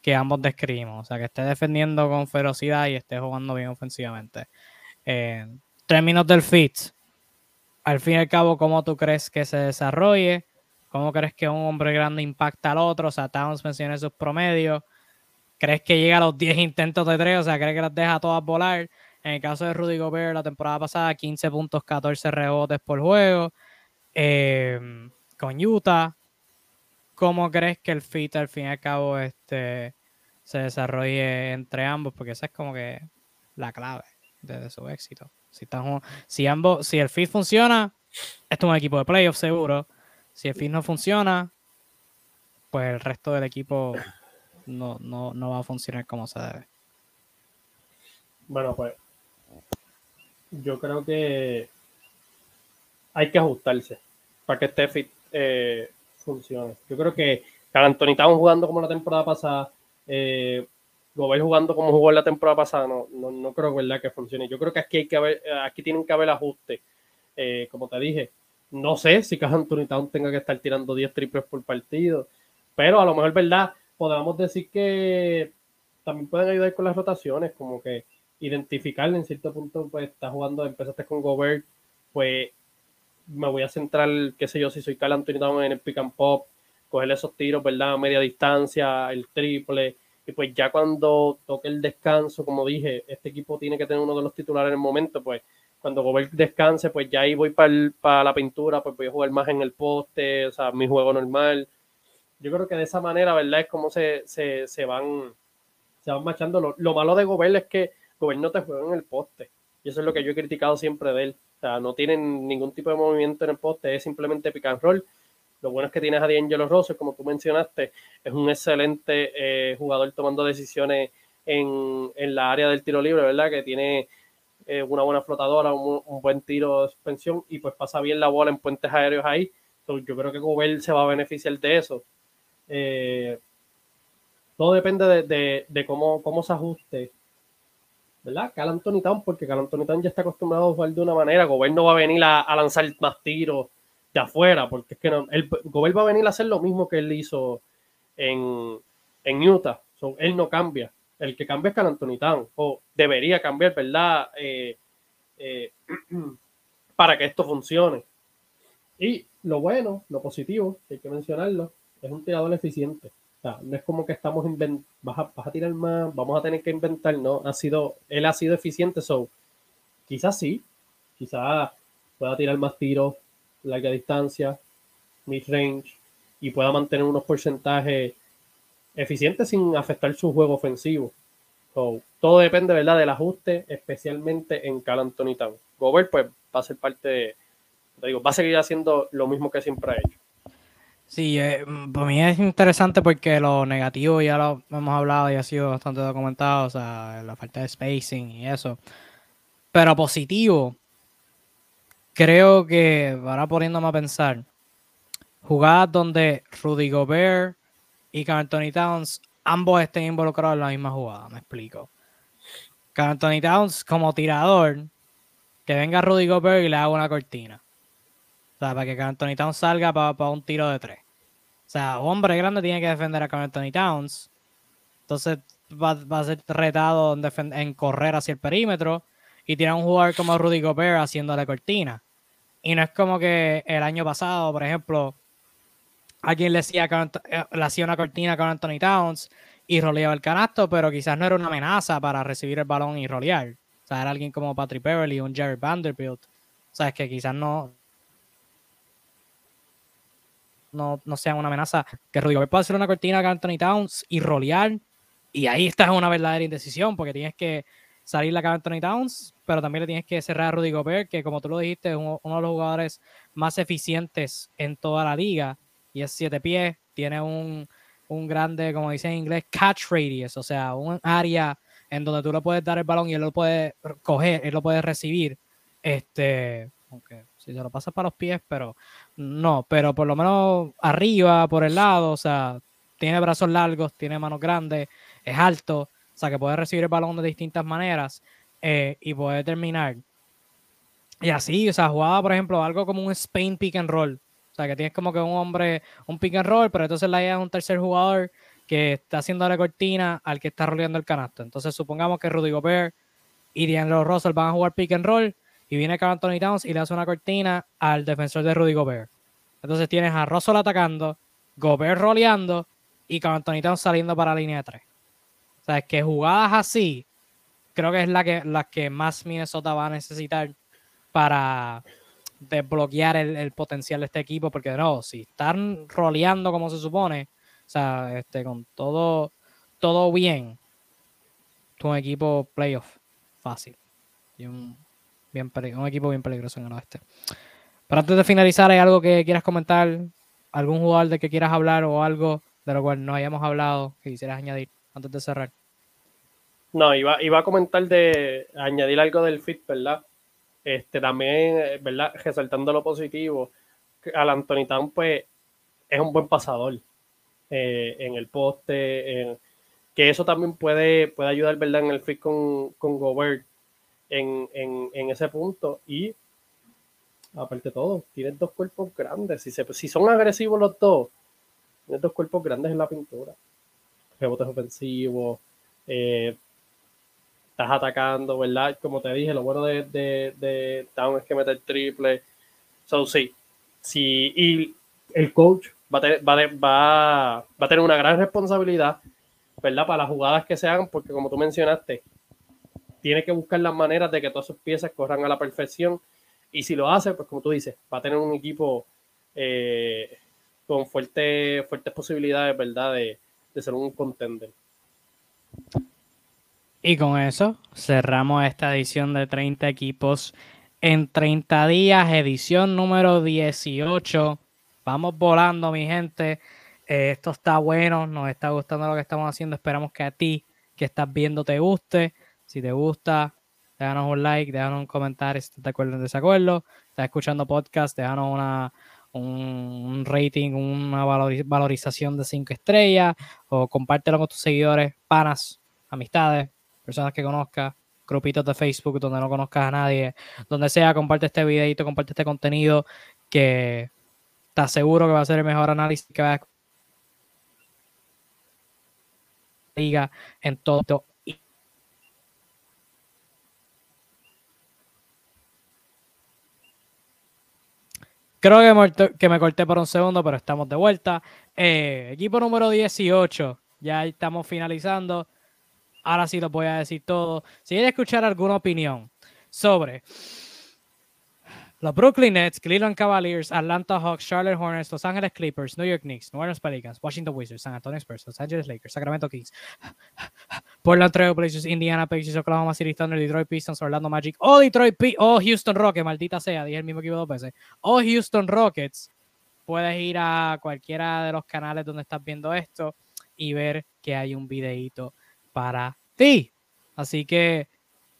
que ambos describimos. O sea, que esté defendiendo con ferocidad y esté jugando bien ofensivamente. En términos del fit, al fin y al cabo, ¿cómo tú crees que se desarrolle? ¿Cómo crees que un hombre grande impacta al otro? O sea, Towns menciona sus promedios. ¿Crees que llega a los 10 intentos de tres? O sea, ¿crees que las deja todas volar? En el caso de Rudy Gobert, la temporada pasada, 15 puntos, 14 rebotes por juego. Em, con Utah, ¿cómo crees que el fit al fin y al cabo este, se desarrolle entre ambos? Porque esa es como que la clave de, su éxito. Si, están, si, ambos, si el fit funciona, esto es un equipo de playoffs seguro. Si el fit no funciona, pues el resto del equipo no, no, no va a funcionar como se debe. Bueno, pues yo creo que hay que ajustarse para que este fit eh, funcione. Yo creo que Anthony jugando como la temporada pasada, eh, Gobert jugando como jugó la temporada pasada, no, no, no creo ¿verdad? que funcione. Yo creo que aquí, hay que haber, aquí tienen que haber ajustes. Eh, como te dije, no sé si Town tenga que estar tirando 10 triples por partido, pero a lo mejor, ¿verdad? Podemos decir que también pueden ayudar con las rotaciones, como que identificarle en cierto punto, pues está jugando, empezaste con Gobert, pues me voy a centrar, qué sé yo, si soy Carl Anthony Town en el pick and pop, coger esos tiros, ¿verdad? A media distancia, el triple, y pues ya cuando toque el descanso, como dije, este equipo tiene que tener uno de los titulares en el momento, pues cuando Gobert descanse, pues ya ahí voy para la pintura, pues voy a jugar más en el poste, o sea, mi juego normal. Yo creo que de esa manera, ¿verdad? Es como se, se, se van se van machando. Lo, lo, malo de Gobert es que Gobert no te juega en el poste. Y eso es lo que yo he criticado siempre de él. O sea, no tienen ningún tipo de movimiento en el poste, es simplemente pick and roll. Lo bueno es que tienes a D'Angelo Russell, como tú mencionaste, es un excelente eh, jugador tomando decisiones en, en, la área del tiro libre, ¿verdad? Que tiene eh, una buena flotadora, un, buen tiro de suspensión y pues pasa bien la bola en puentes aéreos ahí. Entonces, yo creo que Gobert se va a beneficiar de eso. Eh, todo depende de, de, de, cómo, cómo se ajuste ¿verdad? Cal Anthony porque Cal Anthony ya está acostumbrado a jugar de una manera. Gobert no va a venir a, lanzar más tiros de afuera, porque es que no, el, Gobert va a venir a hacer lo mismo que él hizo en, en Utah. él no cambia. El que cambia es Cal Anthony o debería cambiar, ¿verdad? Eh, eh, para que esto funcione. Y lo bueno, lo positivo, hay que mencionarlo, es un tirador eficiente no es como que estamos a, tirar más, vamos a tener que inventar, no, ha sido, él ha sido eficiente, so, quizás sí, quizás pueda tirar más tiros, larga distancia, mid range, y pueda mantener unos porcentajes eficientes sin afectar su juego ofensivo. So, todo depende, ¿verdad?, del ajuste, especialmente en Cal Anthony Town. Gobert, pues, va a ser parte digo, va a seguir haciendo lo mismo que siempre ha hecho. Sí, eh, mm, para mí es interesante porque lo negativo ya lo hemos hablado y ha sido bastante documentado, o sea, la falta de spacing y eso. Pero positivo, creo que, ahora poniéndome a pensar, jugadas donde Rudy Gobert y Anthony Towns ambos estén involucrados en la misma jugada, me explico. Anthony Towns como tirador, que venga Rudy Gobert y le haga una cortina. O sea, para que Anthony Towns salga para, un tiro de tres. O sea, un hombre grande tiene que defender a Anthony Towns. Entonces va, a ser retado en, correr hacia el perímetro. Y tiene a un jugador como Rudy Gobert haciéndole cortina. Y no es como que el año pasado, por ejemplo, alguien le hacía, eh, le hacía una cortina con Anthony Towns y roleaba el canasto, pero quizás no era una amenaza para recibir el balón y rolear. O sea, era alguien como Patrick Beverly, un Jerry Vanderbilt. O sea, es que quizás no, no, no sean una amenaza. Que Rudy Gobert pueda hacer una cortina a Anthony Towns y rolear. Y ahí está una verdadera indecisión, porque tienes que salir la Anthony Towns, pero también le tienes que cerrar a Rudy Gobert, que como tú lo dijiste, es uno, de los jugadores más eficientes en toda la liga. Y es siete pies, tiene un, un grande, como dice en inglés, catch radius, o sea, un área en donde tú le puedes dar el balón y él lo puede coger, él lo puede recibir. Este, aunque si se lo pasas para los pies, pero no, pero por lo menos arriba, por el lado, o sea, tiene brazos largos, tiene manos grandes, es alto, o sea, que puede recibir el balón de distintas maneras eh, y puede terminar. Y así, o sea, jugaba, por ejemplo, algo como un Spain pick and roll. O sea, que tienes como que un hombre, un pick and roll, pero entonces la idea es un tercer jugador que está haciendo la cortina al que está roleando el canasto. Entonces, supongamos que Rudy Gobert y D'Angelo Russell van a jugar pick and roll y viene Carl Anthony Towns y le hace una cortina al defensor de Rudy Gobert. Entonces tienes a Russell atacando, Gobert roleando y Carl Anthony Towns saliendo para la línea de tres. O sea, es que jugadas así, creo que es la que, la que más Minnesota va a necesitar para desbloquear el, potencial de este equipo, porque no, si están roleando como se supone, o sea, este, con todo, todo bien, tu equipo playoff fácil. Y un, bien un equipo bien peligroso en el oeste. Pero antes de finalizar, ¿hay algo que quieras comentar? ¿Algún jugador de que quieras hablar o algo de lo cual no hayamos hablado que quisieras añadir antes de cerrar? No, iba, iba a comentar de añadir algo del fit, ¿verdad? Este, también, eh, ¿verdad? Resaltando lo positivo, al Anthony Town, pues, es un buen pasador eh, en el poste, que eso también puede, puede ayudar, ¿verdad? En el fit con, con Gobert en, en, ese punto. Y, aparte de todo, tienes dos cuerpos grandes. Si, si son agresivos los dos, tienes dos cuerpos grandes en la pintura. Rebotes ofensivos, eh, estás atacando, ¿verdad? Como te dije, lo bueno de, de, de Town es que meter triple. So, sí. sí. Y el coach va a, tener, va, va, va a tener una gran responsabilidad, ¿verdad? Para las jugadas que se hagan, porque como tú mencionaste, tiene que buscar las maneras de que todas sus piezas corran a la perfección. Y si lo hace, pues como tú dices, va a tener un equipo eh, con fuerte, fuertes posibilidades, ¿verdad? De, de ser un contender. Y con eso cerramos esta edición de 30 equipos en 30 días, edición número 18. Vamos volando, mi gente. Eh, esto está bueno, nos está gustando lo que estamos haciendo. Esperamos que a ti que estás viendo te guste. Si te gusta, déjanos un like, déjanos un comentario si estás de acuerdo o en desacuerdo. Estás escuchando podcast, déjanos una, un, rating, una valorización de 5 estrellas o compártelo con tus seguidores, panas, amistades, personas que conozcas, grupitos de Facebook donde no conozcas a nadie, donde sea, comparte este videito, comparte este contenido que estás seguro que va a ser el mejor análisis que va a en todo. Creo que me, corté por un segundo, pero estamos de vuelta. Eh, equipo número 18. Ya estamos finalizando ahora sí lo voy a decir todo. Si quieres escuchar alguna opinión sobre los Brooklyn Nets, Cleveland Cavaliers, Atlanta Hawks, Charlotte Hornets, Los Angeles Clippers, New York Knicks, New Orleans Pelicans, Washington Wizards, San Antonio Spurs, Los Angeles Lakers, Sacramento Kings, Portland Trail Blazers, Indiana Pacers, Oklahoma City Thunder, Detroit Pistons, Orlando Magic, o Detroit P o Houston Rockets, maldita sea, dije el mismo equipo dos veces, o Houston Rockets, puedes ir a cualquiera de los canales donde estás viendo esto y ver que hay un videito para ti. Así que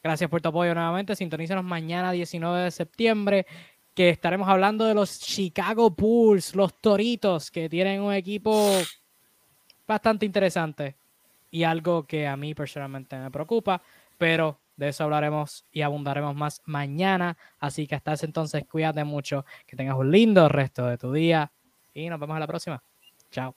gracias por tu apoyo nuevamente. Sintonízanos mañana 19 de septiembre que estaremos hablando de los Chicago Bulls, los Toritos, que tienen un equipo bastante interesante y algo que a mí personalmente me preocupa, pero de eso hablaremos y abundaremos más mañana. Así que hasta ese entonces, cuídate mucho, que tengas un lindo resto de tu día y nos vemos en la próxima. Chao.